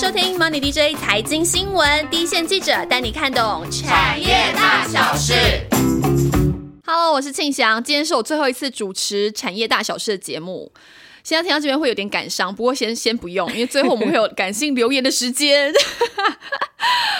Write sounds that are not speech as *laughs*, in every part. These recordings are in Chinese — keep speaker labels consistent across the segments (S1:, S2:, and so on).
S1: 收听 Money DJ 财经新闻，第一线记者带你看懂产业大小事。Hello，我是庆祥，今天是我最后一次主持产业大小事的节目。现在听到这边会有点感伤，不过先先不用，因为最后我们会有感性留言的时间。*laughs*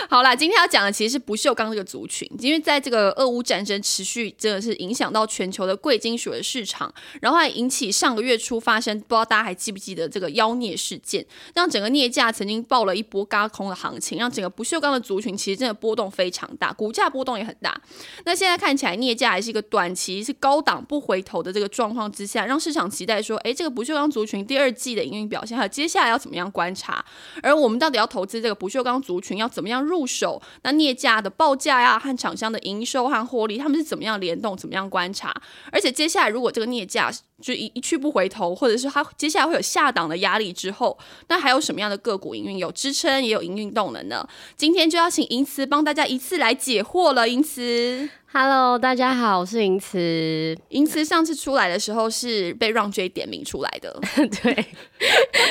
S1: 好啦，今天要讲的其实是不锈钢这个族群，因为在这个俄乌战争持续，真的是影响到全球的贵金属的市场，然后还引起上个月初发生，不知道大家还记不记得这个妖孽事件，让整个镍价曾经爆了一波高空的行情，让整个不锈钢的族群其实真的波动非常大，股价波动也很大。那现在看起来镍价还是一个短期是高档不回头的这个状况之下，让市场期待说，哎，这个不锈钢族群第二季的营运表现，还有接下来要怎么样观察？而我们到底要投资这个不锈钢族群，要怎么样入？手那镍价的报价呀，和厂商的营收和获利，他们是怎么样联动，怎么样观察？而且接下来如果这个镍价就一一去不回头，或者是它接下来会有下档的压力之后，那还有什么样的个股营运有支撑，也有营运动能呢？今天就要请银慈帮大家一次来解惑了，银慈。
S2: Hello，大家好，我是银慈。*laughs*
S1: 银慈上次出来的时候是被让 J 点名出来的，*laughs*
S2: 对，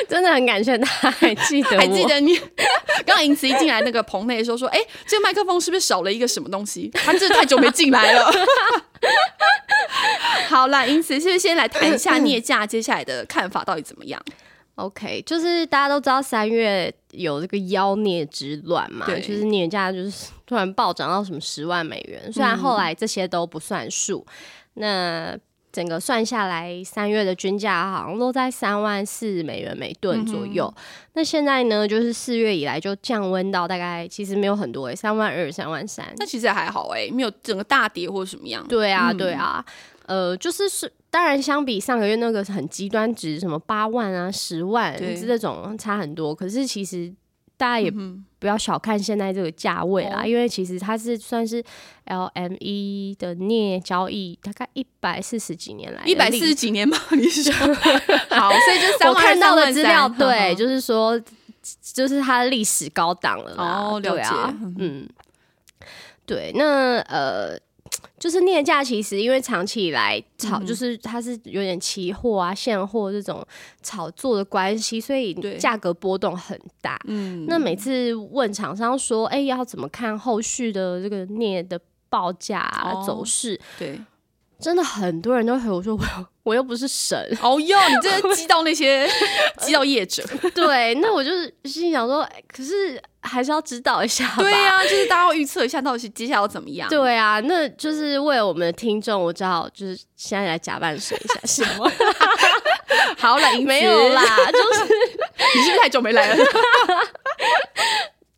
S2: 真的很感谢他还记得，*laughs*
S1: 还记得你。刚刚银慈一进来那个棚内的时候说：“哎，这个麦克风是不是少了一个什么东西？”他真的太久没进来了。好啦，银慈，是不是先来谈一下镍价接下来的看法到底怎么样
S2: ？OK，就是大家都知道三月有这个妖孽之乱嘛，就是镍价就是突然暴涨到什么十万美元，虽然后来这些都不算数，那整个算下来三月的均价好像都在三万四美元每吨左右。那现在呢，就是四月以来就降温到大概其实没有很多诶，三万二、三万三，
S1: 那其实还好诶，没有整个大跌或者什么样。
S2: 对啊，对啊，呃，就是是。当然，相比上个月那个很极端值，什么八万啊、十万这种差很多。可是其实大家也不要小看现在这个价位啦，因为其实它是算是 LME 的镍交易大概一百四十几年来，
S1: 一百四十几年吗？*laughs* 你是说 *laughs* 好？所以就
S2: 我看到的资料，对，就是说就是它的历史高档了
S1: 哦，了解，
S2: 嗯，对，那呃。就是镍价其实因为长期以来炒，就是它是有点期货啊、现货这种炒作的关系，所以价格波动很大。嗯，那每次问厂商说，哎，要怎么看后续的这个镍的报价走势？
S1: 对。
S2: 真的很多人都回我说我我又不是神
S1: 哦哟，你真的激到那些 *laughs* 激到业者。
S2: 对，那我就是心想说，可是还是要指导一下。
S1: 对呀，就是大家要预测一下到底是接下来要怎么样。
S2: 对啊，那就是为了我们的听众，我只好就是现在来假扮谁一下，什么？
S1: 好了，
S2: 没有啦，就是 *laughs*
S1: 你是不是太久没来了？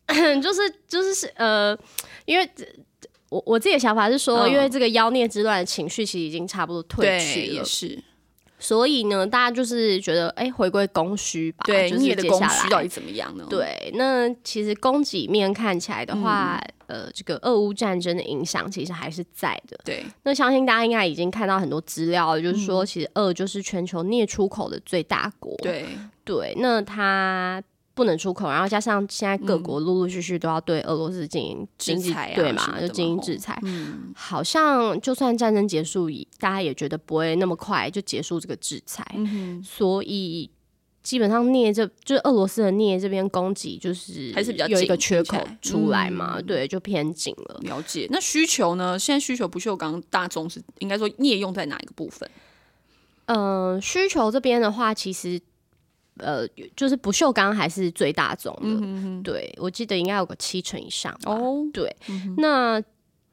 S1: *laughs*
S2: 就是就是呃，因为。我我自己的想法是说，因为这个妖孽之乱的情绪其实已经差不多退去
S1: 了，也是，
S2: 所以呢，大家就是觉得，哎，回归供需吧，
S1: 对，
S2: 你
S1: 的供需到底怎么样呢？
S2: 对，那其实供给面看起来的话，呃，这个俄乌战争的影响其实还是在的，
S1: 对。
S2: 那相信大家应该已经看到很多资料，就是说，其实俄就是全球镍出口的最大国，
S1: 对
S2: 对。那它。不能出口，然后加上现在各国陆陆续续都要对俄罗斯进行
S1: 制裁，
S2: 对嘛？就进行制裁。嗯，好像就算战争结束，大家也觉得不会那么快就结束这个制裁。嗯所以基本上镍这就是俄罗斯的镍这边供给就是
S1: 还是比较
S2: 有一个缺口出来嘛？对，就偏紧了。
S1: 了解。那需求呢？现在需求不锈钢大众是应该说镍用在哪一个部分？
S2: 嗯，需求这边的话，其实。呃，就是不锈钢还是最大宗的，对我记得应该有个七成以上哦。对，那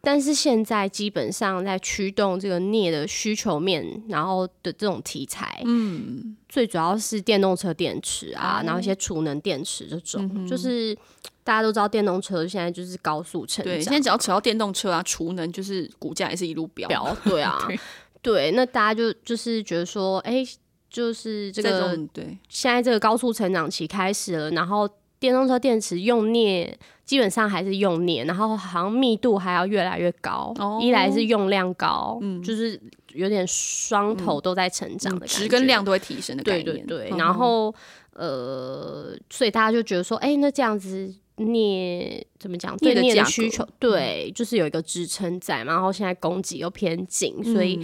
S2: 但是现在基本上在驱动这个镍的需求面，然后的这种题材，嗯，最主要是电动车电池啊，然后一些储能电池这种，就是大家都知道电动车现在就是高速成长，
S1: 现在只要扯到电动车啊，储能就是股价也是一路飙，
S2: 对啊，*laughs* 对，那大家就就是觉得说，哎。就是这个
S1: 对，
S2: 现在这个高速成长期开始了，然后电动车电池用镍基本上还是用镍，然后好像密度还要越来越高。一来是用量高，嗯，就是有点双头都在成长的
S1: 值跟量都会提升的概念。
S2: 对对对，然后呃，所以大家就觉得说，哎，那这样子镍怎么讲？对镍的需求，对，就是有一个支撑在，然后现在供给又偏紧，所以。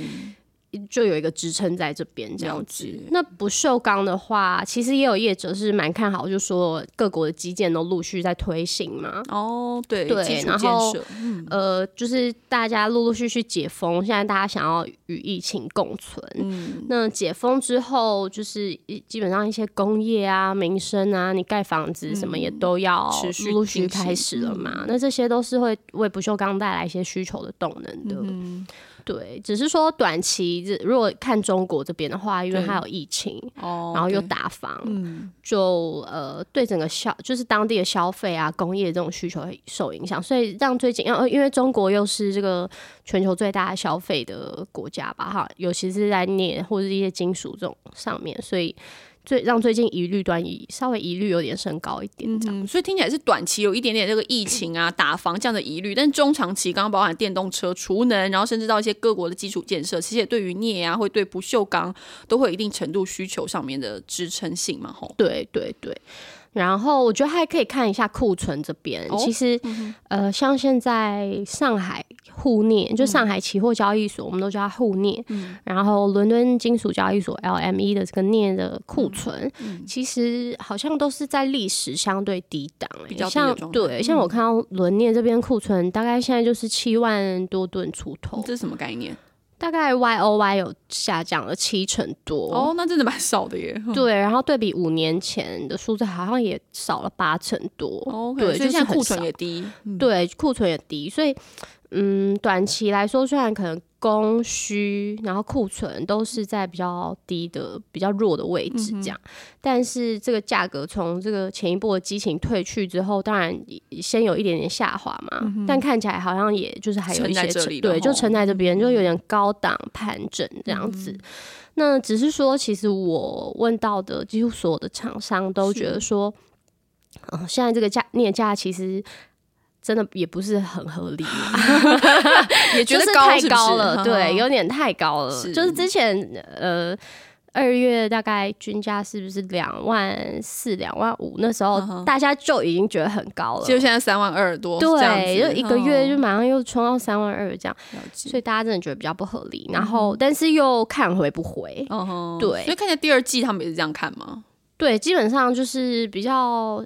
S2: 就有一个支撑在这边这样子。那不锈钢的话，其实也有业者是蛮看好，就说各国的基建都陆续在推行嘛。
S1: 哦，对
S2: 对，然后呃，就是大家陆陆续续解封，现在大家想要与疫情共存。嗯，那解封之后，就是基本上一些工业啊、民生啊，你盖房子什么也都要陆陆续开始了嘛。那这些都是会为不锈钢带来一些需求的动能的。嗯。对，只是说短期，如果看中国这边的话，因为它有疫情，然后又打房，就呃，对整个消就是当地的消费啊、工业这种需求会受影响，所以让最近，呃，因为中国又是这个全球最大的消费的国家吧，哈，尤其是在镍或者一些金属这种上面，所以。最让最近疑虑端疑稍微疑虑有点升高一点，这样，
S1: 所以听起来是短期有一点点这个疫情啊打房这样的疑虑，但中长期刚刚包含电动车、储能，然后甚至到一些各国的基础建设，其实也对于镍啊，会对不锈钢都会有一定程度需求上面的支撑性嘛，吼。
S2: 对对对。然后我觉得还可以看一下库存这边，其实呃，像现在上海沪镍，就上海期货交易所，我们都叫它沪镍，然后伦敦金属交易所 LME 的这个镍的库存，其实好像都是在历史相对低档，
S1: 比较
S2: 像对，像我看到伦镍这边库存大概现在就是七万多吨出头，
S1: 这是什么概念？
S2: 大概 Y O Y 有下降了七成多。
S1: 哦，那真的蛮少的耶。*laughs*
S2: 对，然后对比五年前的数字，好像也少了八成多。对，
S1: 所以现在库存也低。
S2: 对，库存也低，所以。嗯，短期来说，虽然可能供需，然后库存都是在比较低的、比较弱的位置，这样，但是这个价格从这个前一波的激情退去之后，当然先有一点点下滑嘛，但看起来好像也就是还有一些对，就撑在这边，就有点高档盘整这样子。那只是说，其实我问到的几乎所有的厂商都觉得说，嗯，现在这个价镍价其实。真的也不是很合理，*laughs*
S1: 也觉得
S2: 太高了，*laughs* 对，有点太高了。就是之前呃二月大概均价是不是两万四、两万五？那时候大家就已经觉得很高了，
S1: 就现在三万二多，
S2: 对，就一个月就马上又冲到三万二这样，所以大家真的觉得比较不合理。然后但是又看回不回，对，
S1: 所以看见第二季他们也是这样看吗？
S2: 对，基本上就是比较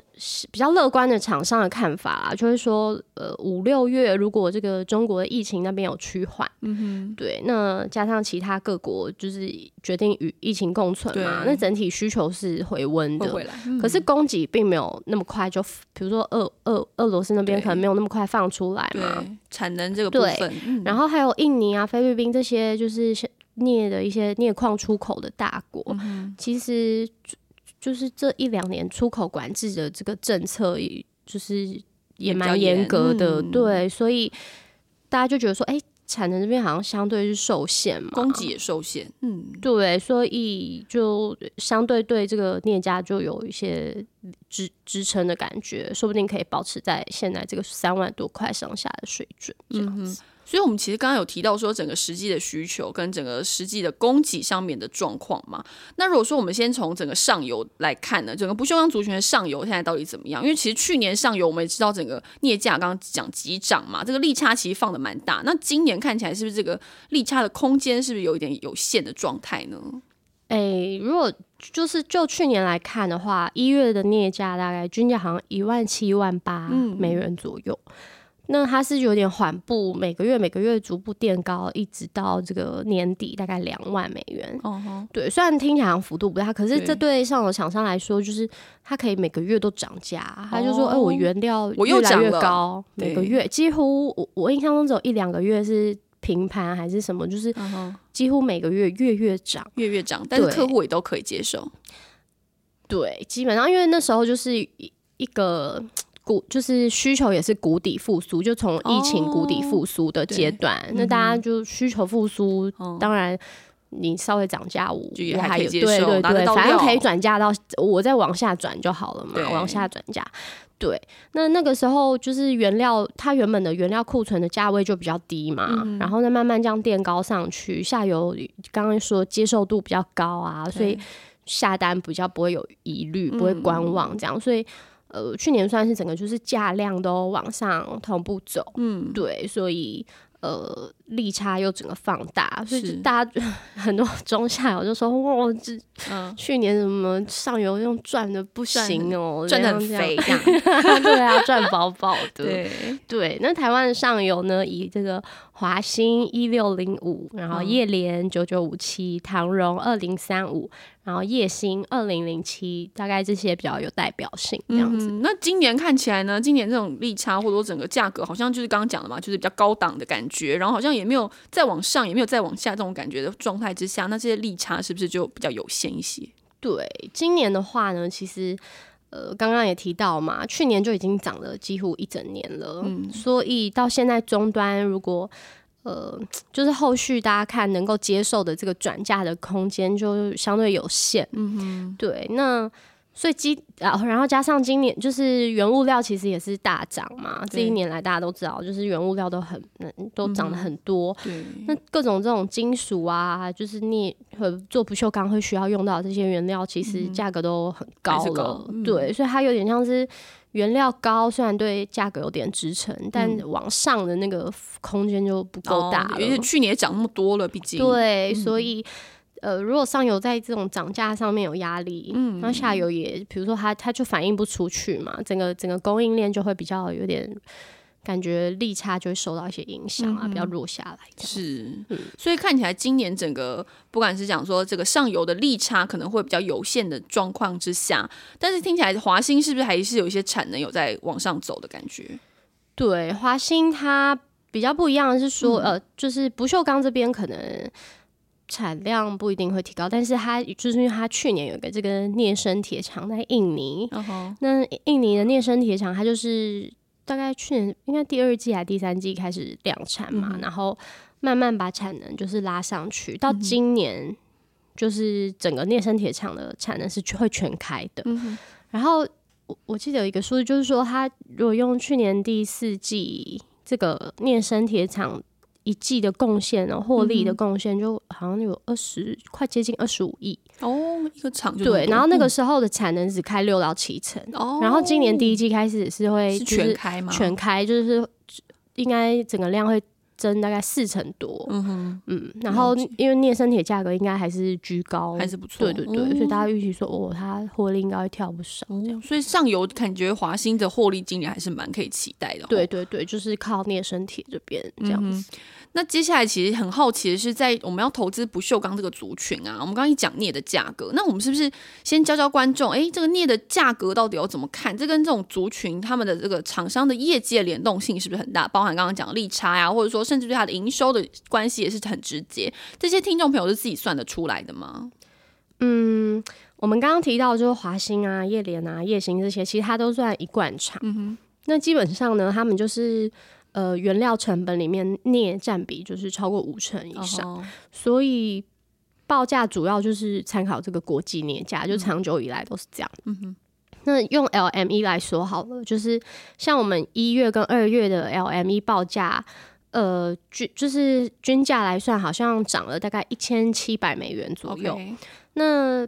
S2: 比较乐观的厂商的看法啦，就是说，呃，五六月如果这个中国的疫情那边有趋缓，嗯哼，对，那加上其他各国就是决定与疫情共存嘛，那整体需求是回温的，可是供给并没有那么快就，比如说俄俄俄罗斯那边可能没有那么快放出来嘛，
S1: 产能这个部分，
S2: 然后还有印尼啊、菲律宾这些就是镍的一些镍矿出口的大国，其实。就是这一两年出口管制的这个政策，就是也蛮严格的，对，所以大家就觉得说，哎，产能这边好像相对是受限嘛，
S1: 供给也受限，嗯，
S2: 对，所以就相对对这个镍价就有一些支支撑的感觉，说不定可以保持在现在这个三万多块上下的水准，这样子。
S1: 所以，我们其实刚刚有提到说，整个实际的需求跟整个实际的供给上面的状况嘛。那如果说我们先从整个上游来看呢，整个不锈钢族群的上游现在到底怎么样？因为其实去年上游我们也知道整个镍价刚刚讲急涨嘛，这个利差其实放的蛮大。那今年看起来是不是这个利差的空间是不是有一点有限的状态呢？
S2: 哎，如果就是就去年来看的话，一月的镍价大概均价好像一万七万八美元左右。那它是有点缓步，每个月每个月逐步垫高，一直到这个年底大概两万美元。哦对，虽然听起来幅度不大，可是这对上游厂商来说，就是它可以每个月都涨价。他就说：“哎，我原料
S1: 我又
S2: 涨越高，每个月几乎我我印象中只有一两个月是平盘还是什么，就是几乎每个月月月涨，
S1: 月月涨，但是客户也都可以接受。
S2: 对，基本上因为那时候就是一一个。谷就是需求也是谷底复苏，就从疫情谷底复苏的阶段，那大家就需求复苏，当然你稍微涨价，我我还有对对对，反正可以转嫁到我再往下转就好了嘛，往下转嫁。对，那那个时候就是原料它原本的原料库存的价位就比较低嘛，然后再慢慢这样垫高上去，下游刚刚说接受度比较高啊，所以下单比较不会有疑虑，不会观望这样，所以。呃，去年算是整个就是价量都往上同步走，嗯，对，所以呃，利差又整个放大，所以大家 *laughs* 很多中下游就说：“哇，这去年什么上游用赚的不行哦，
S1: 赚的肥，*laughs*
S2: 对啊，赚饱饱的。”
S1: 对
S2: 对，那台湾的上游呢，以这个华兴一六零五，然后叶联九九五七，唐荣二零三五。然后叶星二零零七，大概这些比较有代表性这样子。
S1: 那今年看起来呢，今年这种利差或者说整个价格，好像就是刚刚讲的嘛，就是比较高档的感觉。然后好像也没有再往上，也没有再往下这种感觉的状态之下，那这些利差是不是就比较有限一些？
S2: 对，今年的话呢，其实呃，刚刚也提到嘛，去年就已经涨了几乎一整年了，嗯，所以到现在终端如果。呃，就是后续大家看能够接受的这个转嫁的空间就相对有限。嗯哼，对，那所以今啊，然后加上今年就是原物料其实也是大涨嘛。这一年来大家都知道，就是原物料都很都涨得很多。
S1: 对，
S2: 那各种这种金属啊，就是镍和做不锈钢会需要用到这些原料，其实价格都很高了。对，所以它有点像是。原料高，虽然对价格有点支撑，但往上的那个空间就不够大了。
S1: 因为去年涨那么多了，毕竟
S2: 对，所以呃，如果上游在这种涨价上面有压力，嗯，那下游也，比如说它它就反映不出去嘛，整个整个供应链就会比较有点。感觉利差就会受到一些影响啊，比较弱下来。
S1: 是，所以看起来今年整个不管是讲说这个上游的利差可能会比较有限的状况之下，但是听起来华兴是不是还是有一些产能有在往上走的感觉？
S2: 对，华兴它比较不一样的是说，呃，就是不锈钢这边可能产量不一定会提高，但是它就是因为它去年有个这个镍生铁厂在印尼，那印尼的镍生铁厂它就是。大概去年应该第二季还第三季开始量产嘛，然后慢慢把产能就是拉上去，到今年就是整个镍生铁厂的产能是会全开的。然后我我记得有一个数字，就是说它如果用去年第四季这个镍生铁厂。一季的贡献呢，获利的贡献就好像有二十，快接近二十五亿。
S1: 哦，一个厂
S2: 对，然后那个时候的产能只开六到七成哦，然后今年第一季开始是会
S1: 全开吗？
S2: 全开就是应该整个量会。增大概四成多，嗯哼，嗯，然后因为镍生铁价格应该还是居高，
S1: 还是不错，
S2: 对对对，所以大家预期说，哦，它获利应该会跳不少，
S1: 所以上游感觉华兴的获利今年还是蛮可以期待的，
S2: 对对对，就是靠镍生铁这边这样子。
S1: 那接下来其实很好奇的是，在我们要投资不锈钢这个族群啊，我们刚刚一讲镍的价格，那我们是不是先教教观众，哎，这个镍的价格到底要怎么看？这跟这种族群他们的这个厂商的业绩的联动性是不是很大？包含刚刚讲利差呀，或者说。甚至对它的营收的关系也是很直接，这些听众朋友是自己算得出来的吗？
S2: 嗯，我们刚刚提到就是华兴啊、叶联啊、叶星这些，其实它都算一贯厂。嗯哼，那基本上呢，他们就是呃原料成本里面镍占比就是超过五成以上，所以报价主要就是参考这个国际镍价，就长久以来都是这样。嗯哼。那用 LME 来说好了，就是像我们一月跟二月的 LME 报价。呃，均就是均价来算，好像涨了大概一千七百美元左右。那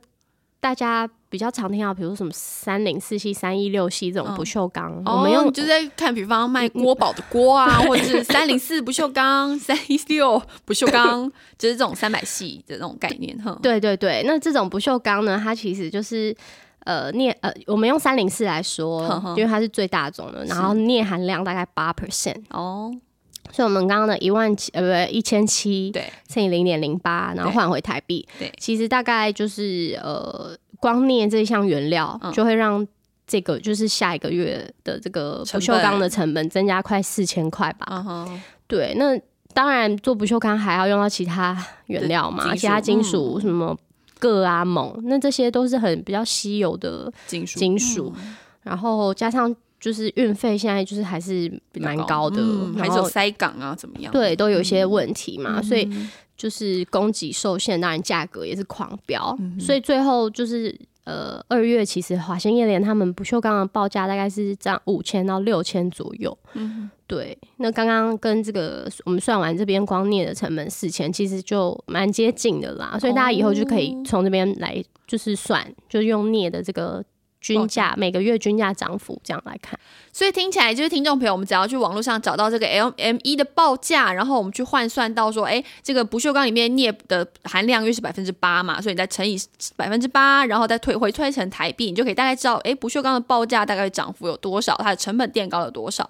S2: 大家比较常听到，比如什么三零四系、三一六系这种不锈钢，我们用
S1: 就在看，比方卖锅宝的锅啊，或者是三零四不锈钢、三一六不锈钢，就是这种三百系的那种概念哈。
S2: 对对对，那这种不锈钢呢，它其实就是呃镍呃，我们用三零四来说，因为它是最大宗的，然后镍含量大概八 percent 哦。所以，我们刚刚的一万七，呃，不对，一千七，
S1: 对，
S2: 乘以零点零八，然后换回台币，
S1: 对，
S2: 其实大概就是呃，光镍这项原料就会让这个就是下一个月的这个不锈钢的成本增加快四千块吧。对，那当然做不锈钢还要用到其他原料嘛，其他金属什么铬啊、锰，那这些都是很比较稀有的
S1: 金属，
S2: 金属，然后加上。就是运费现在就是还是蛮高的，
S1: 还是塞港啊，怎么样？
S2: 对，都有一些问题嘛，所以就是供给受限，当然价格也是狂飙。所以最后就是呃，二月其实华兴业联他们不锈钢的报价大概是涨五千到六千左右。嗯，对。那刚刚跟这个我们算完这边光镍的成本四千，其实就蛮接近的啦。所以大家以后就可以从这边来就是算，就用镍的这个。均价每个月均价涨幅这样来看，
S1: 所以听起来就是听众朋友，我们只要去网络上找到这个 L M 一的报价，然后我们去换算到说，哎，这个不锈钢里面镍的含量约是百分之八嘛，所以你再乘以百分之八，然后再退回推成台币，你就可以大概知道，哎，不锈钢的报价大概涨幅有多少，它的成本垫高了多少。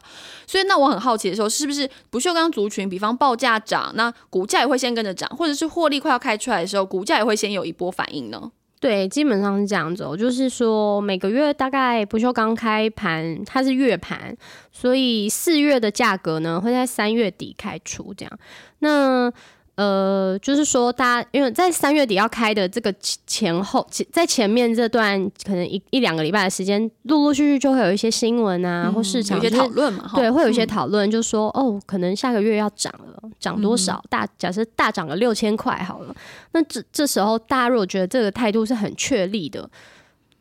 S1: 所以那我很好奇的时候，是不是不锈钢族群，比方报价涨，那股价也会先跟着涨，或者是获利快要开出来的时候，股价也会先有一波反应呢？
S2: 对，基本上是这样子。就是说，每个月大概不锈钢开盘，它是月盘，所以四月的价格呢会在三月底开出，这样。那呃，就是说，大家因为在三月底要开的这个前后，在前面这段可能一一两个礼拜的时间，陆陆续续就会有一些新闻啊，或市场
S1: 有些讨论嘛，
S2: 对，会有一些讨论，就说哦，可能下个月要涨了，涨多少？大假设大涨了六千块好了，那这这时候大家如果觉得这个态度是很确立的。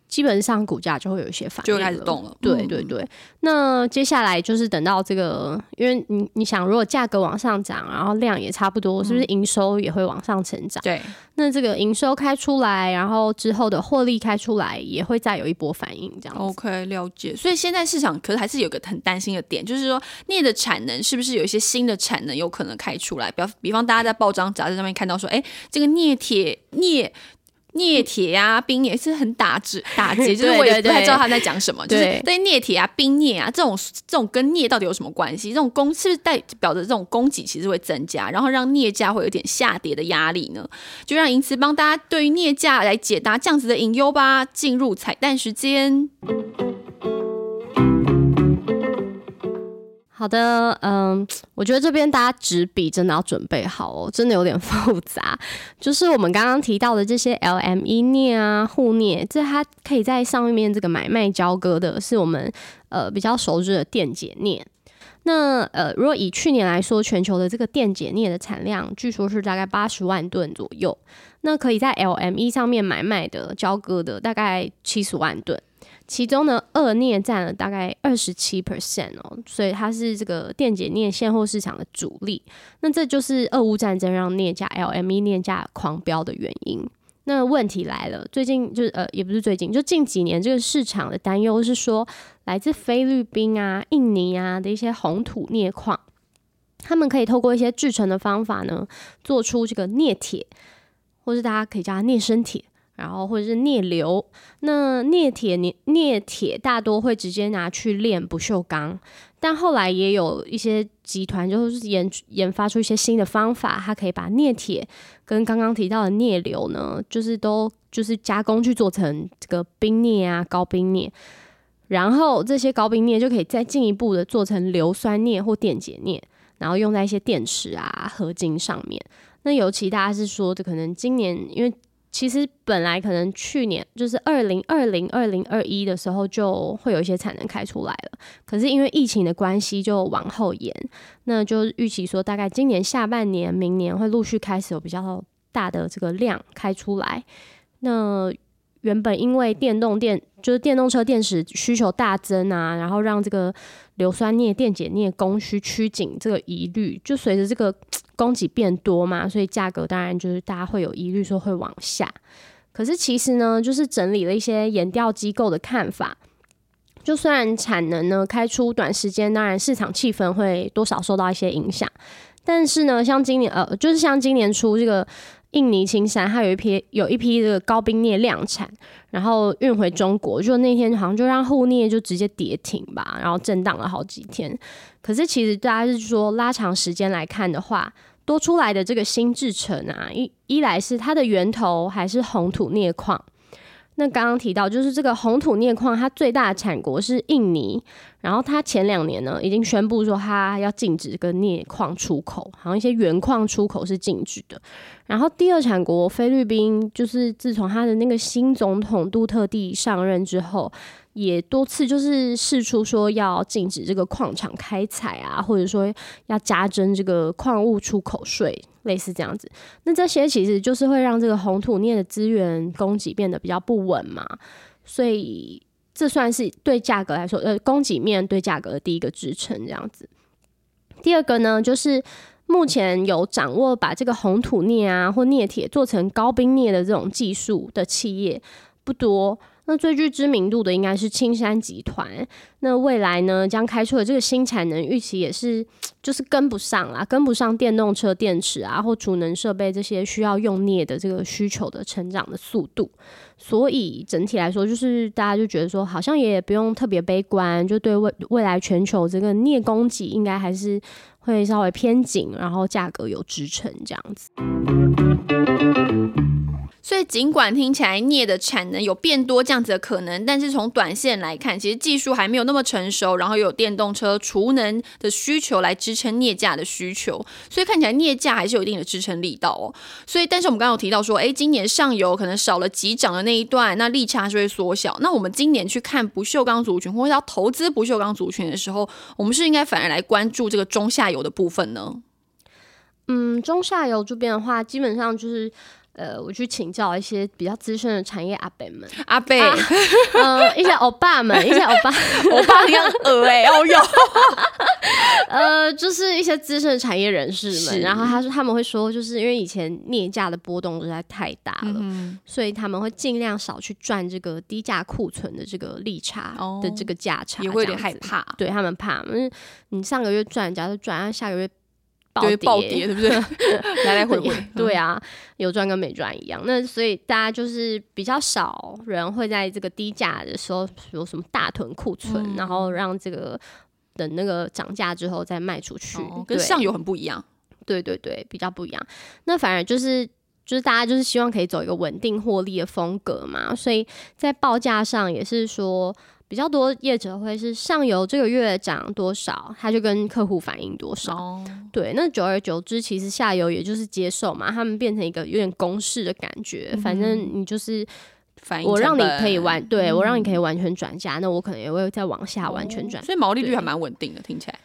S2: 基本上股价就会有一些反应，
S1: 就开始动了。
S2: 对对对，那接下来就是等到这个，因为你你想，如果价格往上涨，然后量也差不多，是不是营收也会往上成长？
S1: 对。
S2: 那这个营收开出来，然后之后的获利开出来，也会再有一波反应，这样。
S1: OK，了解。所以现在市场可是还是有个很担心的点，就是说镍的产能是不是有一些新的产能有可能开出来？比方比方，大家在报章杂志上面看到说，哎，这个镍铁镍。镍铁呀，冰镍是很打字打结，*laughs* 就是我也不太知道他在讲什么。就是对镍铁啊、冰镍啊这种这种跟镍到底有什么关系？这种供是不是代表着这种供给其实会增加，然后让镍价会有点下跌的压力呢？就让银慈帮大家对于镍价来解答这样子的隐忧吧。进入彩蛋时间。
S2: 好的，嗯，我觉得这边大家纸笔真的要准备好哦，真的有点 *laughs* 复杂。就是我们刚刚提到的这些 LME 镍啊、沪镍，这它可以在上面这个买卖交割的，是我们呃比较熟知的电解镍。那呃，如果以去年来说，全球的这个电解镍的产量，据说是大概八十万吨左右。那可以在 LME 上面买卖的交割的，大概七十万吨。其中呢，二镍占了大概二十七 percent 哦，所以它是这个电解镍现货市场的主力。那这就是俄乌战争让镍价 LME 镍价狂飙的原因。那问题来了，最近就是呃，也不是最近，就近几年这个市场的担忧是说，来自菲律宾啊、印尼啊的一些红土镍矿，他们可以透过一些制成的方法呢，做出这个镍铁，或是大家可以叫它镍生铁。然后或者是镍硫，那镍铁、镍镍铁大多会直接拿去炼不锈钢，但后来也有一些集团就是研研发出一些新的方法，它可以把镍铁跟刚刚提到的镍硫呢，就是都就是加工去做成这个冰镍啊、高冰镍，然后这些高冰镍就可以再进一步的做成硫酸镍或电解镍，然后用在一些电池啊、合金上面。那尤其大家是说，这可能今年因为其实本来可能去年就是二零二零二零二一的时候就会有一些产能开出来了，可是因为疫情的关系就往后延，那就预期说大概今年下半年、明年会陆续开始有比较大的这个量开出来。那原本因为电动电就是电动车电池需求大增啊，然后让这个硫酸镍、电解镍供需趋紧这个疑虑，就随着这个。供给变多嘛，所以价格当然就是大家会有疑虑说会往下。可是其实呢，就是整理了一些研调机构的看法。就虽然产能呢开出短时间，当然市场气氛会多少受到一些影响。但是呢，像今年呃，就是像今年初这个。印尼青山，它有一批有一批这个高冰镍量产，然后运回中国，就那天好像就让沪镍就直接跌停吧，然后震荡了好几天。可是其实大家是说拉长时间来看的话，多出来的这个新制成啊，一一来是它的源头还是红土镍矿。那刚刚提到，就是这个红土镍矿，它最大的产国是印尼，然后它前两年呢，已经宣布说它要禁止跟镍矿出口，好像一些原矿出口是禁止的。然后第二产国菲律宾，就是自从它的那个新总统杜特地上任之后。也多次就是试出说要禁止这个矿场开采啊，或者说要加征这个矿物出口税，类似这样子。那这些其实就是会让这个红土镍的资源供给变得比较不稳嘛。所以这算是对价格来说，呃，供给面对价格的第一个支撑这样子。第二个呢，就是目前有掌握把这个红土镍啊或镍铁做成高冰镍的这种技术的企业不多。那最具知名度的应该是青山集团。那未来呢，将开出的这个新产能，预期也是就是跟不上啦，跟不上电动车电池啊或储能设备这些需要用镍的这个需求的成长的速度。所以整体来说，就是大家就觉得说，好像也不用特别悲观，就对未未来全球这个镍供给应该还是会稍微偏紧，然后价格有支撑这样子。
S1: 所以，尽管听起来镍的产能有变多这样子的可能，但是从短线来看，其实技术还没有那么成熟，然后有电动车储能的需求来支撑镍价的需求，所以看起来镍价还是有一定的支撑力道哦。所以，但是我们刚刚有提到说，哎，今年上游可能少了急涨的那一段，那利差是会缩小。那我们今年去看不锈钢族群，或者要投资不锈钢族群的时候，我们是应该反而来关注这个中下游的部分呢？
S2: 嗯，中下游这边的话，基本上就是。呃，我去请教一些比较资深的产业阿伯们，
S1: 阿伯，
S2: 嗯，一些欧巴们，*laughs* 一些欧巴，
S1: 欧巴一样鹅哎，*laughs* 哦哟，*laughs*
S2: 呃，就是一些资深的产业人士们，然后他说他们会说，就是因为以前镍价的波动实在太大了，所以他们会尽量少去赚这个低价库存的这个利差的这个价差，
S1: 也会有点害怕，
S2: 对他们怕，因为你上个月赚，假如赚，下个月。对
S1: 暴跌，对不对？*laughs* 来来回回，
S2: 对啊，有赚跟没赚一样。那所以大家就是比较少人会在这个低价的时候有什么大囤库存，然后让这个等那个涨价之后再卖出去，
S1: 跟上游很不一样。
S2: 对对对，比较不一样。那反而就是就是大家就是希望可以走一个稳定获利的风格嘛，所以在报价上也是说。比较多业者会是上游这个月涨多少，他就跟客户反映多少。对，那久而久之，其实下游也就是接受嘛，他们变成一个有点公式的感觉。反正你就是我让你可以完，对我让你可以完全转嫁，那我可能也会再往下完全转。
S1: 所以毛利率还蛮稳定的，听起来。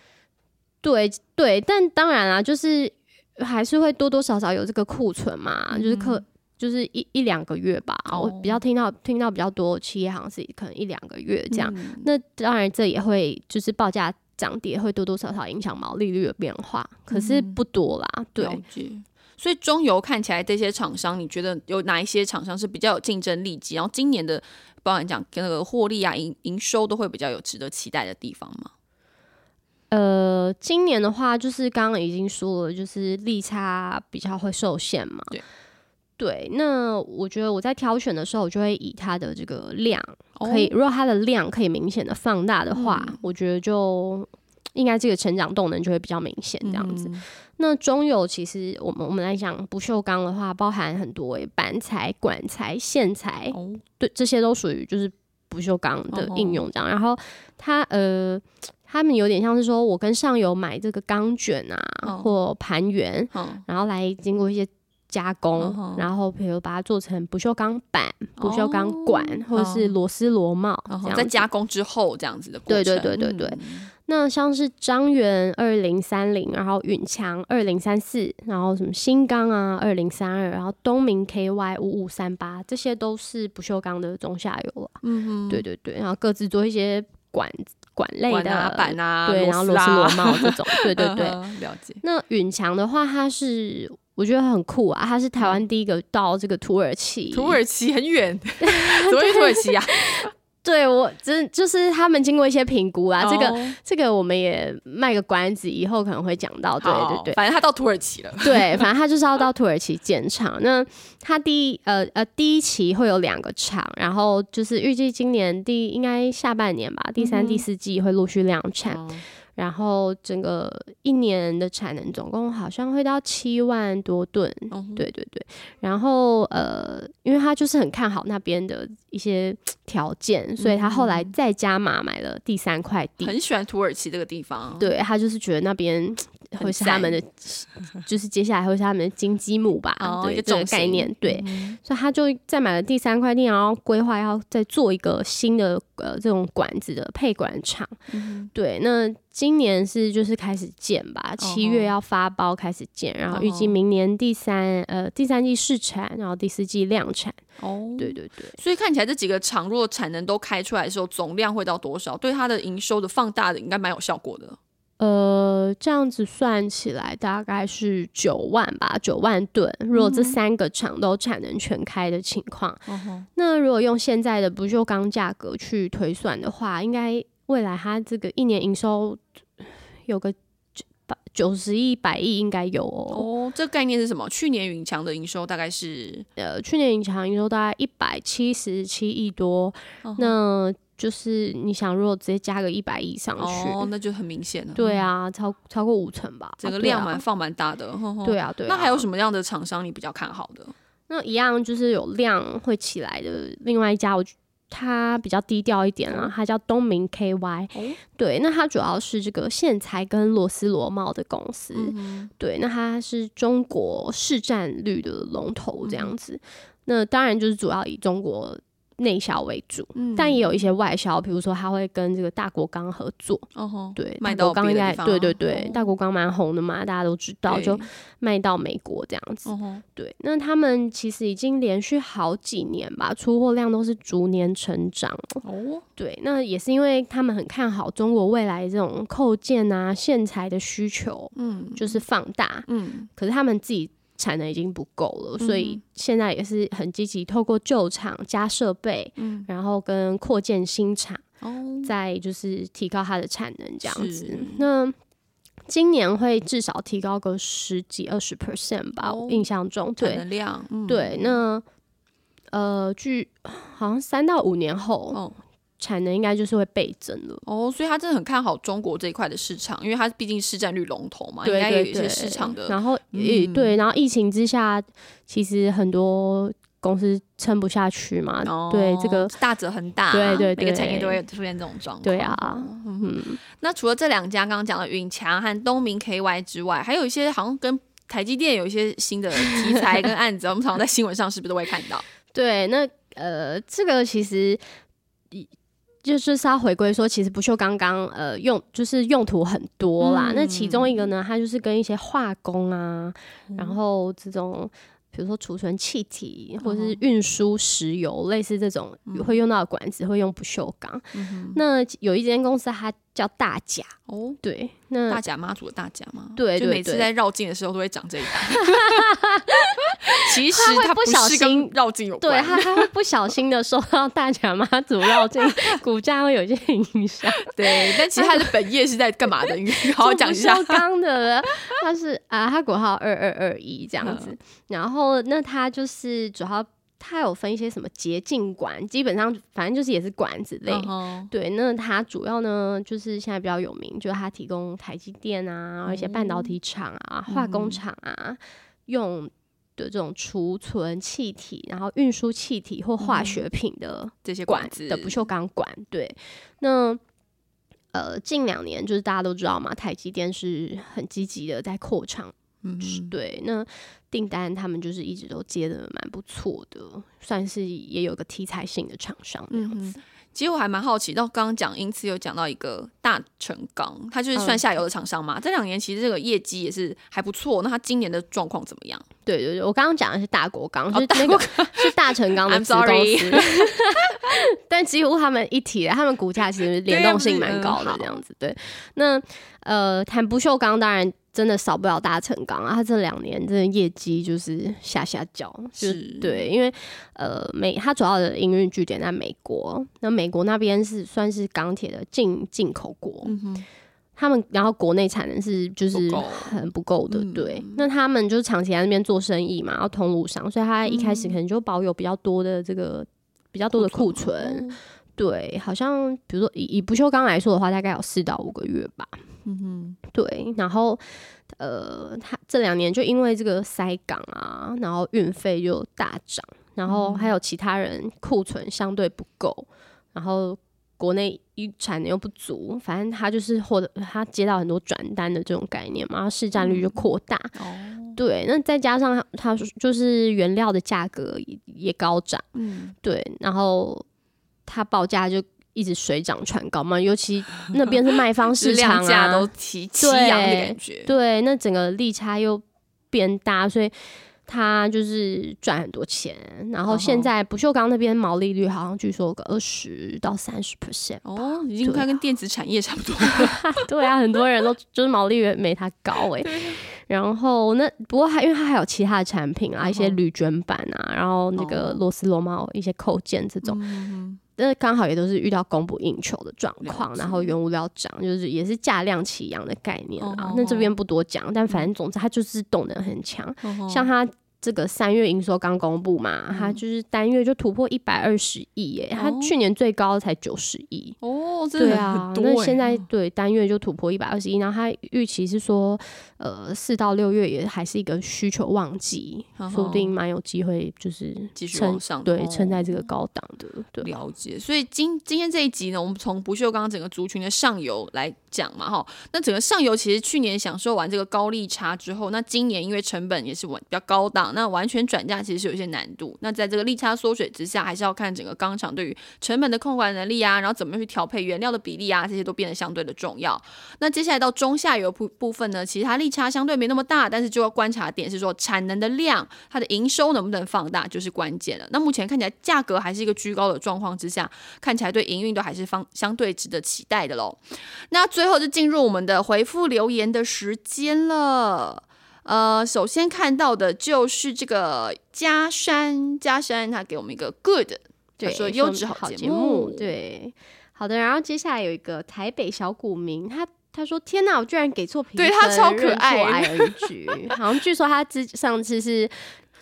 S2: 对对，但当然啊，就是还是会多多少少有这个库存嘛，就是客。就是一一两个月吧，我比较听到听到比较多企业好像是可能一两个月这样。那当然这也会就是报价涨跌会多多少少影响毛利率的变化，可是不多啦。对，
S1: 所以中游看起来这些厂商，你觉得有哪一些厂商是比较有竞争力？然后今年的包含讲跟那个获利啊、营营收都会比较有值得期待的地方吗？
S2: 呃，今年的话，就是刚刚已经说了，就是利差比较会受限嘛。
S1: 对。
S2: 对，那我觉得我在挑选的时候，我就会以它的这个量可以，如果它的量可以明显的放大的话，我觉得就应该这个成长动能就会比较明显这样子。那中游其实我们我们来讲不锈钢的话，包含很多板材、管材、线材，对，这些都属于就是不锈钢的应用这样。然后它呃，他们有点像是说我跟上游买这个钢卷啊或盘圆，然后来经过一些。加工，然后比如把它做成不锈钢板、不锈钢管，或者是螺丝螺帽，
S1: 在加工之后这样子的过
S2: 程。对对对对对。那像是张元二零三零，然后允强二零三四，然后什么新钢啊二零三二，然后东明 KY 五五三八，这些都是不锈钢的中下游啊。嗯嗯。对对对，然后各自做一些管管类的
S1: 板啊，
S2: 对，然后螺丝螺帽这种。对对对，*laughs*
S1: 了解。
S2: 那允强的话，它是。我觉得很酷啊！他是台湾第一个到这个土耳其，
S1: 土耳其很远，*laughs* 怎么去土耳其啊？*laughs*
S2: 对我真就是他们经过一些评估啊，这个这个我们也卖个关子，以后可能会讲到。对对对，
S1: 反正他到土耳其了。
S2: 对，反正他就是要到 *laughs* 土耳其建厂。那他第一呃呃第一期会有两个厂，然后就是预计今年第应该下半年吧，第三、第四季会陆续量产。然后整个一年的产能总共好像会到七万多吨，对对对。然后呃，因为他就是很看好那边的一些条件，所以他后来再加码买了第三块地。
S1: 很喜欢土耳其这个地方，
S2: 对他就是觉得那边会是他们的，就是接下来会是他们的金鸡母吧，对这种概念，对。所以他就再买了第三块地，然后规划要再做一个新的呃这种管子的配管厂，对，那。今年是就是开始建吧，七月要发包开始建，然后预计明年第三呃第三季试产，然后第四季量产。哦，对对对，
S1: 所以看起来这几个厂如果产能都开出来的时候，总量会到多少？对它的营收的放大的应该蛮有效果的。
S2: 呃，这样子算起来大概是九万吧，九万吨。如果这三个厂都产能全开的情况，那如果用现在的不锈钢价格去推算的话，应该未来它这个一年营收有个九九十亿、百亿应该有哦。
S1: 哦，这概念是什么？去年云强的营收大概是
S2: 呃，去年永强营收大概一百七十七亿多，那。就是你想，如果直接加个一百亿上去，
S1: 哦，那就很明显了。
S2: 对啊，超超过五成吧，
S1: 整个量蛮放蛮大的。
S2: 对啊，对。
S1: 那还有什么样的厂商你比较看好的？
S2: 那一样就是有量会起来的。另外一家，我它比较低调一点啊，它叫东明 KY。对，那它主要是这个线材跟螺丝螺帽的公司。对，那它是中国市占率的龙头这样子。那当然就是主要以中国。内销为主，但也有一些外销，比如说他会跟这个大国钢合作，对，
S1: 大国
S2: 钢应该对对对，大国钢蛮红的嘛，大家都知道，就卖到美国这样子。对，那他们其实已经连续好几年吧，出货量都是逐年成长。哦，对，那也是因为他们很看好中国未来这种扣件啊、线材的需求，嗯，就是放大，嗯，可是他们自己。产能已经不够了，所以现在也是很积极，透过旧厂加设备，嗯，然后跟扩建新厂，哦，再就是提高它的产能这样子。那今年会至少提高个十几二十 percent 吧，我印象中，对，
S1: 量，
S2: 对，那呃，据好像三到五年后。产能应该就是会倍增了
S1: 哦，所以他真的很看好中国这一块的市场，因为它毕竟市占率龙头嘛，应该有一些市场的。
S2: 然后也对，然后疫情之下，其实很多公司撑不下去嘛。对，这个
S1: 大则很大，
S2: 对对，
S1: 每个产业都会出现这种状况。
S2: 对啊，
S1: 嗯。那除了这两家刚刚讲的允强和东明 KY 之外，还有一些好像跟台积电有一些新的题材 *laughs* 跟案子，我们常常在新闻上是不是都会看到？
S2: 对，那呃，这个其实。就是是要回归说，其实不锈钢钢呃用就是用途很多啦。那其中一个呢，它就是跟一些化工啊，然后这种比如说储存气体或者是运输石油，类似这种会用到的管子会用不锈钢。那有一间公司它。叫大甲哦，对，那
S1: 大甲妈祖的大甲吗？
S2: 对，
S1: 就每次在绕境的时候都会长这一 *laughs* 其实
S2: 他不小心
S1: 绕境有
S2: 对他他会不小心的受到大甲妈祖绕境，骨架会有一些影响。*laughs*
S1: 对，但其实他的本业是在干嘛的？你 *laughs* 好好讲一下。
S2: 刚的，他是啊，他国号二二二一这样子，然后那他就是主要。它有分一些什么洁净管，基本上反正就是也是管子类。对，那它主要呢就是现在比较有名，就是它提供台积电啊，一些半导体厂啊、化工厂啊用的这种储存气体，然后运输气体或化学品的
S1: 这些管子
S2: 的不锈钢管。对，那呃近两年就是大家都知道嘛，台积电是很积极的在扩厂。嗯，对，那订单他们就是一直都接的蛮不错的，算是也有个题材性的厂商那样子。
S1: 其实我还蛮好奇，到刚刚讲，因此有讲到一个大成钢，它就是算下游的厂商嘛。这两年其实这个业绩也是还不错，那它今年的状况怎么样？
S2: 对对对，我刚刚讲的是大国钢，是那个是大成钢的子公司，*laughs* 但几乎他们一体，他们股价其实联动性蛮高的这样子。对，那呃，谈不锈钢当然。真的少不了大成钢啊！他这两年真的业绩就是下下脚，就是。对，因为呃美，他主要的营运据点在美国，那美国那边是算是钢铁的进进口国，他们然后国内产能是就是很不够的，对，那他们就是长期在那边做生意嘛，然后通路上，所以他一开始可能就保有比较多的这个比较多的库存，对，好像比如说以以不锈钢来说的话，大概有四到五个月吧。嗯哼，对，然后呃，他这两年就因为这个塞港啊，然后运费就大涨，然后还有其他人库存相对不够，然后国内一产能又不足，反正他就是获得他接到很多转单的这种概念嘛，然后市占率就扩大。哦，对，那再加上他就是原料的价格也也高涨，嗯，对，然后他报价就。一直水涨船高嘛，尤其那边是卖方市 *laughs* 场
S1: 啊，都提齐扬的感觉。
S2: 对，那整个利差又变大，所以他就是赚很多钱，然后现在不锈钢那边毛利率好像据说有个二十到三十 percent
S1: 哦，已经快跟电子产业差不多。*laughs*
S2: 对啊，很多人都就是毛利率没他高哎。*laughs* 然后那不过还因为它还有其他的产品啊，一些铝卷板啊，然后那个螺丝螺帽一些扣件这种，那刚好也都是遇到供不应求的状况，然后原物料涨，就是也是价量齐扬的概念啦。那这边不多讲，但反正总之它就是动能很强，像它。这个三月营收刚公布嘛，它就是单月就突破一百二十亿耶，它去年最高才九十亿
S1: 哦，对啊，那
S2: 现在对单月就突破一百二十亿，然后它预期是说，呃，四到六月也还是一个需求旺季，说不定蛮有机会就是
S1: 继续往上，
S2: 对，撑在这个高档的。对，
S1: 了解。所以今今天这一集呢，我们从不锈钢整个族群的上游来讲嘛，哈，那整个上游其实去年享受完这个高利差之后，那今年因为成本也是稳比较高档。那完全转嫁其实是有一些难度。那在这个利差缩水之下，还是要看整个钢厂对于成本的控管能力啊，然后怎么去调配原料的比例啊，这些都变得相对的重要。那接下来到中下游部部分呢，其实它利差相对没那么大，但是就要观察点是说产能的量，它的营收能不能放大，就是关键了。那目前看起来价格还是一个居高的状况之下，看起来对营运都还是方相对值得期待的喽。那最后就进入我们的回复留言的时间了。呃，首先看到的就是这个嘉山，嘉山他给我们一个 good，
S2: 就，
S1: 说优质好节目，
S2: 对，好的。然后接下来有一个台北小股民，他他说天哪，我居然给错评
S1: 分，对他超可爱，
S2: 爱而一句，*laughs* 好像据说他之上次是。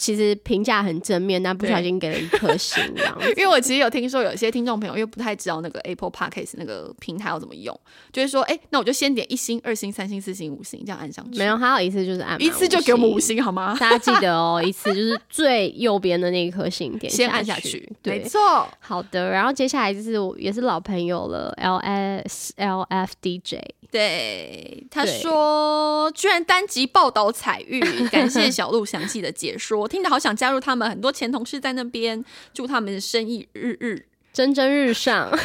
S2: 其实评价很正面，但不小心给了一颗星，这样。*laughs*
S1: 因为我其实有听说有些听众朋友又不太知道那个 Apple Podcast 那个平台要怎么用，就是说，哎，那我就先点一星、二星、三星、四星、五星，这样按上去。
S2: 没有，还有一次就是按
S1: 一次就给我们五星好吗？*laughs*
S2: 大家记得哦，一次就是最右边的那一颗星点
S1: 先按
S2: 下
S1: 去。没错。
S2: 好的，然后接下来就是也是老朋友了，L S L F D J。
S1: 对，他说居然单集报道彩玉，感谢小鹿详细的解说，听得好想加入他们。很多前同事在那边，祝他们生意日日 *laughs*
S2: 蒸蒸日上，股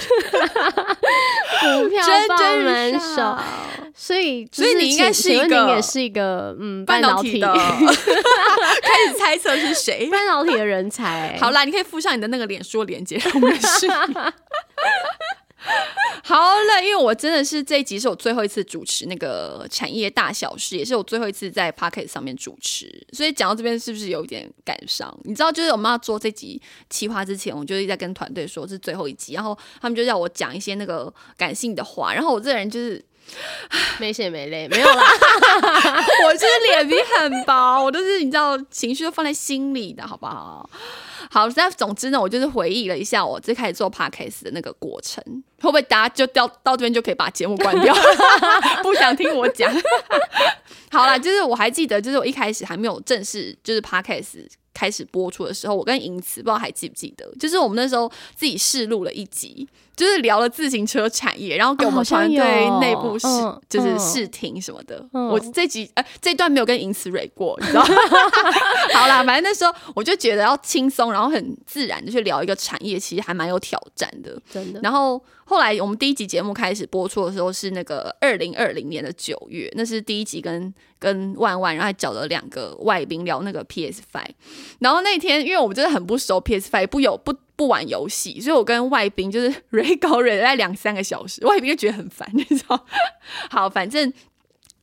S2: 票爆满手。所以，
S1: 所以你应该是一个，
S2: 也是一个嗯
S1: 半导体的，开始猜测是谁
S2: 半导体的人才。
S1: 好啦，你可以附上你的那个脸书连接，我们是。*laughs* 好了，因为我真的是这一集是我最后一次主持那个产业大小事，也是我最后一次在 p o c k e t 上面主持，所以讲到这边是不是有一点感伤？你知道，就是我们要做这集企划之前，我就一直在跟团队说是最后一集，然后他们就叫我讲一些那个感性的话，然后我这人就是 *sighs*
S2: 没血没泪，没有啦，*laughs*
S1: 我就是脸皮很薄，我都是你知道情绪都放在心里的，好不好？好，那总之呢，我就是回忆了一下我最开始做 podcast 的那个过程，会不会大家就掉到这边就可以把节目关掉？*laughs* 不想听我讲。*laughs* 好啦，就是我还记得，就是我一开始还没有正式就是 podcast 开始播出的时候，我跟银慈不知道还记不记得，就是我们那时候自己试录了一集。就是聊了自行车产业，然后给我们团队内部试，就是试听什么的。我这集呃这段没有跟银慈蕊过，你知道？*laughs* 好啦，反正那时候我就觉得要轻松，然后很自然的去聊一个产业，其实还蛮有挑战的，
S2: 真的。
S1: 然后后来我们第一集节目开始播出的时候是那个二零二零年的九月，那是第一集跟跟万万，然后还找了两个外宾聊那个 PS Five。然后那天因为我们真的很不熟 PS Five，不有不。不玩游戏，所以我跟外宾就是蕊稿蕊了在两三个小时，外宾就觉得很烦，你知道？*laughs* 好，反正。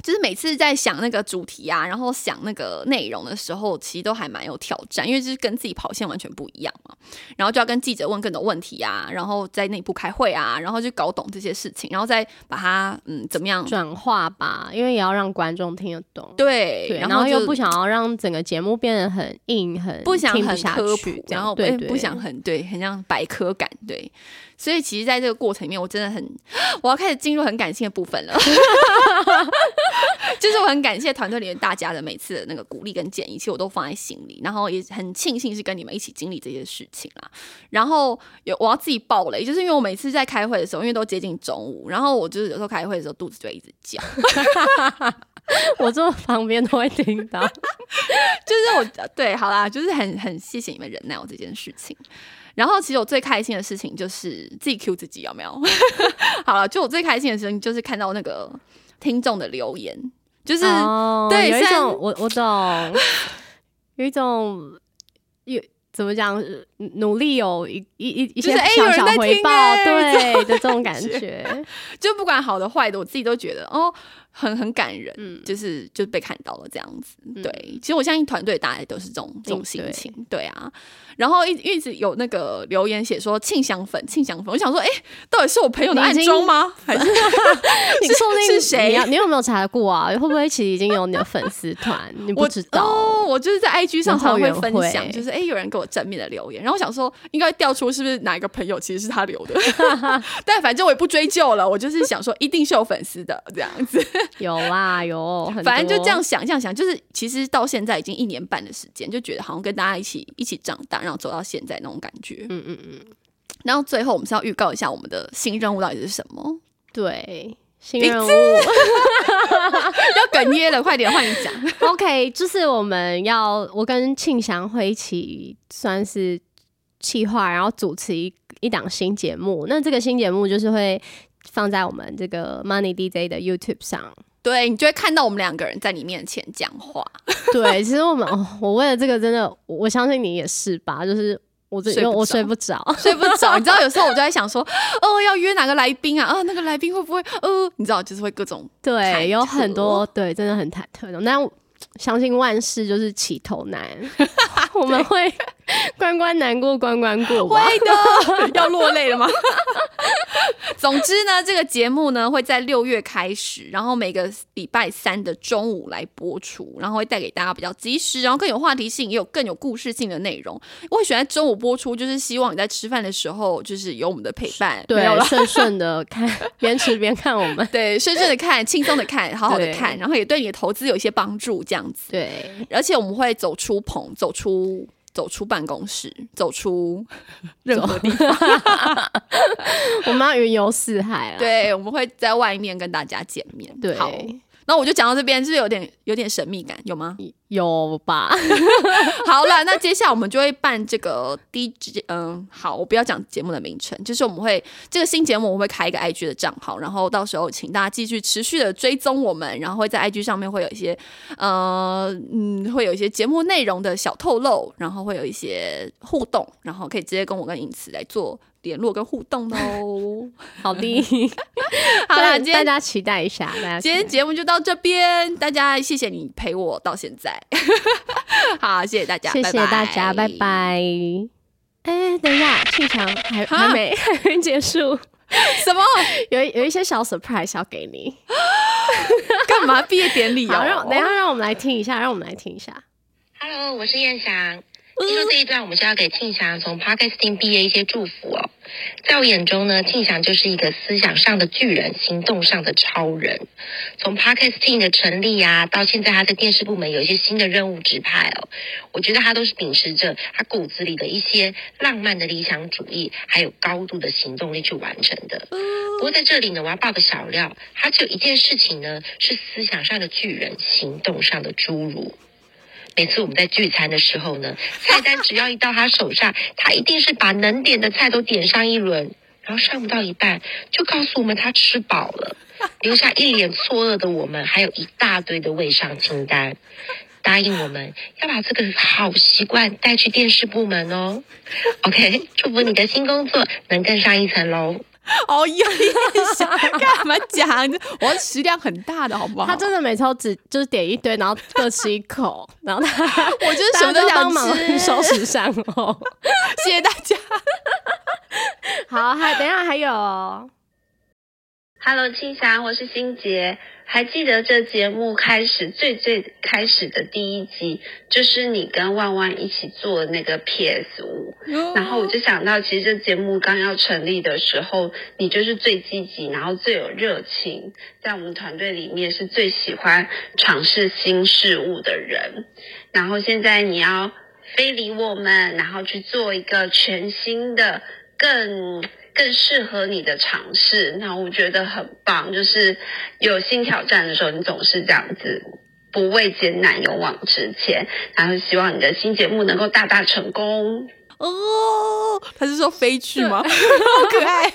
S1: 就是每次在想那个主题啊，然后想那个内容的时候，其实都还蛮有挑战，因为就是跟自己跑线完全不一样嘛。然后就要跟记者问更多问题啊，然后在内部开会啊，然后就搞懂这些事情，然后再把它嗯怎么样
S2: 转化吧，因为也要让观众听得懂。
S1: 对，
S2: 然后又不想要让整个节目变得很硬，很
S1: 不想
S2: 很
S1: 科普，然后
S2: 对
S1: 不想很对，很像百科感对。所以其实，在这个过程里面，我真的很，*gasps* 我要开始进入很感性的部分了。*laughs* 就是我很感谢团队里面大家的每次的那个鼓励跟建议，其实我都放在心里，然后也很庆幸是跟你们一起经历这些事情啦。然后有我要自己爆雷，就是因为我每次在开会的时候，因为都接近中午，然后我就是有时候开会的时候肚子就会一直叫，
S2: 我坐旁边都会听到。*laughs*
S1: 就是我对，好啦，就是很很谢谢你们忍耐我这件事情。然后，其实我最开心的事情就是自己 Q 自己，有没有？*laughs* 好了，就我最开心的事情就是看到那个听众的留言，就是对，
S2: 有一种我我懂，有一种有。怎么讲？努力有一一一一些小小回报，对的这种感觉，*laughs*
S1: 就不管好的坏的，我自己都觉得哦。很很感人，嗯，就是就被看到了这样子，对。其实我相信团队大家都是这种这种心情，对啊。然后一一直有那个留言写说庆祥粉，庆祥粉，我想说，哎，到底是我朋友的暗中吗？还是 *laughs* *laughs*
S2: 你说
S1: 是谁呀？
S2: 你有没有查过啊？会不会其实已经有你的粉丝团？你不知道？
S1: 我就是在 IG 上常会分享，就是哎，有人给我正面的留言，然后我想说，应该调出是不是哪一个朋友其实是他留的，*laughs* 但反正我也不追究了，我就是想说，一定是有粉丝的这样子。*laughs*
S2: 有啦有，
S1: 反正就这样想，这样想，就是其实到现在已经一年半的时间，就觉得好像跟大家一起一起长大，然后走到现在那种感觉。嗯嗯嗯。然后最后我们是要预告一下我们的新任务到底是什么？
S2: 对，新任务 *laughs*
S1: 要哽咽了，快点换你讲。*laughs*
S2: OK，就是我们要我跟庆祥会一起算是企划，然后主持一一档新节目。那这个新节目就是会。放在我们这个 Money DJ 的 YouTube 上，
S1: 对你就会看到我们两个人在你面前讲话。*laughs*
S2: 对，其实我们，我为了这个真的，我相信你也是吧？就是我这我睡不着，*laughs*
S1: 睡不着。你知道，有时候我就在想说，哦，要约哪个来宾啊？啊，那个来宾会不会？呃，你知道，就是会各种
S2: 对，有很多对，真的很忐忑的。那相信万事就是起头难，*laughs* *laughs* 我们会 *laughs* 关关难过关关过，
S1: 会的，*laughs* 要落泪了吗？总之呢，这个节目呢会在六月开始，然后每个礼拜三的中午来播出，然后会带给大家比较及时，然后更有话题性，也有更有故事性的内容。我会选在中午播出，就是希望你在吃饭的时候，就是有我们的陪伴，
S2: 对，顺顺的看，边吃边看我们，
S1: 对，顺顺的看，轻松的看，好好的看，然后也对你的投资有一些帮助。这样子，
S2: 对，
S1: 而且我们会走出棚，走出走出办公室，走出 *laughs* 任何地方，*laughs*
S2: 我们要云游四海
S1: 对，我们会在外面跟大家见面。
S2: 对。
S1: 那我就讲到这边，是有点有点神秘感，有吗？
S2: 有吧。*laughs*
S1: 好了，那接下来我们就会办这个 DJ，嗯，好，我不要讲节目的名称，就是我们会这个新节目，我会开一个 IG 的账号，然后到时候请大家继续持续的追踪我们，然后会在 IG 上面会有一些，呃，嗯，会有一些节目内容的小透露，然后会有一些互动，然后可以直接跟我跟影慈来做。联络跟互动哦，*laughs*
S2: 好的，*laughs*
S1: 好了，今天
S2: 大家期待一下。
S1: 今天节目就到这边，大家谢谢你陪我到现在，*laughs* 好，谢谢大家，
S2: 谢谢大家，拜拜。哎，等一下，庆强还还没还没结束，
S1: 什么？
S2: 有有一些小 surprise 要给你，
S1: 干嘛？毕业典礼
S2: 啊？让等下让我们来听一下，让我们来听一下。
S3: Hello，我是燕翔。听说这一段，我们是要给庆祥从 Podcasting 毕业一些祝福哦。在我眼中呢，庆祥就是一个思想上的巨人，行动上的超人。从 Podcasting 的成立啊，到现在他在电视部门有一些新的任务指派哦，我觉得他都是秉持着他骨子里的一些浪漫的理想主义，还有高度的行动力去完成的。不过在这里呢，我要爆个小料，他只有一件事情呢，是思想上的巨人，行动上的侏儒。每次我们在聚餐的时候呢，菜单只要一到他手上，他一定是把能点的菜都点上一轮，然后上不到一半就告诉我们他吃饱了，留下一脸错愕的我们，还有一大堆的未上清单，答应我们要把这个好习惯带去电视部门哦。OK，祝福你的新工作能更上一层楼。*laughs*
S1: 哦呀，想干嘛讲？我食量很大的，好不好？
S2: 他真的每抽只就是点一堆，然后各吃一口，*laughs* 然后他
S1: 我就是什么都想
S2: 吃，收拾善后。*laughs*
S1: 谢谢大家。
S2: 好，还等下还有。
S3: Hello，青霞，我是心杰。还记得这节目开始最最开始的第一集，就是你跟万万一起做那个 PS 五，然后我就想到，其实这节目刚要成立的时候，你就是最积极，然后最有热情，在我们团队里面是最喜欢尝试新事物的人。然后现在你要非礼我们，然后去做一个全新的、更。更适合你的尝试，那我觉得很棒。就是有新挑战的时候，你总是这样子，不畏艰难，勇往直前。然后希望你的新节目能够大大成功。
S1: 哦，他是说飞去吗？*laughs* 好可爱。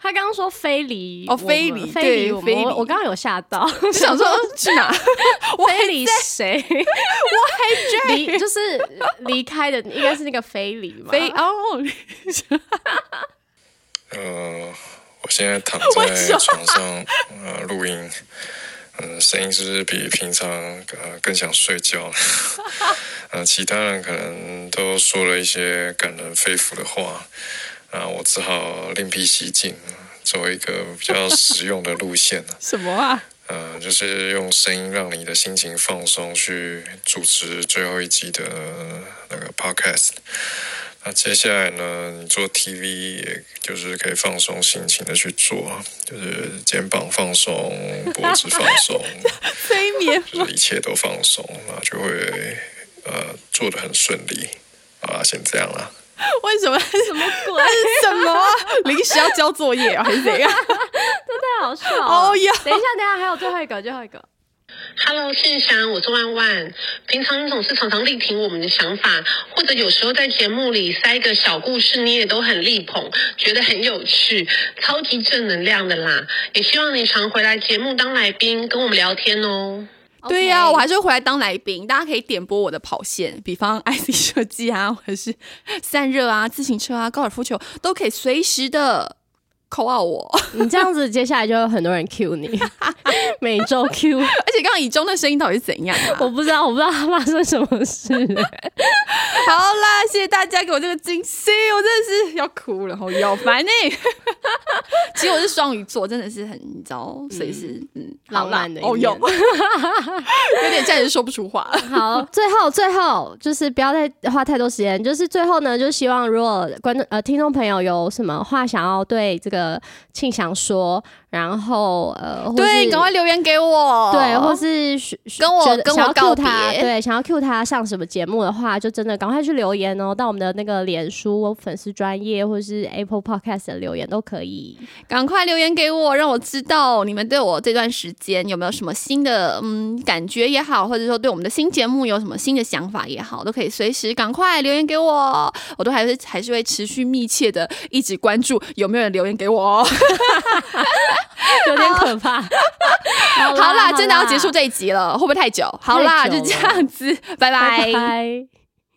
S2: 他刚刚说非礼
S1: 哦，非礼，
S2: 非
S1: 礼，非礼。
S2: 我刚刚有吓到，*laughs*
S1: 想说去哪？*laughs*
S2: 非礼谁？*laughs*
S1: 我
S2: 离就是离开的，应该是那个非礼吧？
S1: 非哦。
S4: 呃，我现在躺在床上呃录音，嗯，声音是不是比平常呃更想睡觉。呃，其他人可能都说了一些感人肺腑的话。啊，我只好另辟蹊径，走一个比较 *laughs* 实用的路线
S1: 什么啊？
S4: 呃，就是用声音让你的心情放松，去主持最后一集的那个 podcast。那接下来呢，你做 TV，也就是可以放松心情的去做，就是肩膀放松，脖子放松，*laughs*
S1: 催眠，
S4: 就是一切都放松，那就会呃做的很顺利。好啦，先这样啦。*laughs*
S1: 为什么？
S2: 什么鬼？
S1: 什么？*laughs* 临时要交作业啊，还是怎样？*laughs* 这
S2: 太好笑了！
S1: 哦呀，
S2: 等一下，等一下，还有最后一个，最后一个。
S3: Hello，信祥，我是万万。平常你总是常常力挺我们的想法，或者有时候在节目里塞一个小故事，你也都很力捧，觉得很有趣，超级正能量的啦。也希望你常回来节目当来宾，跟我们聊天哦。
S1: 对呀，我还是会回来当来宾，大家可以点播我的跑线，比方 *laughs* IC 设计啊，或者是散热啊、自行车啊、高尔夫球，都可以随时的。扣号我，
S2: 你这样子，接下来就有很多人 Q 你，*laughs* 每周 Q，
S1: 而且刚刚以中的声音到底是怎样？
S2: 我不知道，我不知道他发生什么事。
S1: 好啦，谢谢大家给我这个惊喜，我真的是要哭了，好要烦呢。*laughs* 其实我是双鱼座，真的是很你知道，随时嗯
S2: 浪漫的
S1: 哦有，*laughs* 有点暂时说不出话。
S2: 好，最后最后就是不要再花太多时间，就是最后呢，就希望如果观众呃听众朋友有什么话想要对这个。呃，庆祥说，然后呃，
S1: 对，赶快留言给我，
S2: 对，或是
S1: 跟我跟我告别，
S2: 对，想要 Q 他上什么节目的话，就真的赶快去留言哦，到我们的那个脸书粉丝专业或者是 Apple Podcast 的留言都可以，
S1: 赶快留言给我，让我知道你们对我这段时间有没有什么新的嗯感觉也好，或者说对我们的新节目有什么新的想法也好，都可以随时赶快留言给我，我都还是还是会持续密切的一直关注有没有人留言给。我 *laughs* *laughs*
S2: 有点可怕。
S1: 好啦，真的要结束这一集了，会不会太久？好啦，就这样子，拜拜。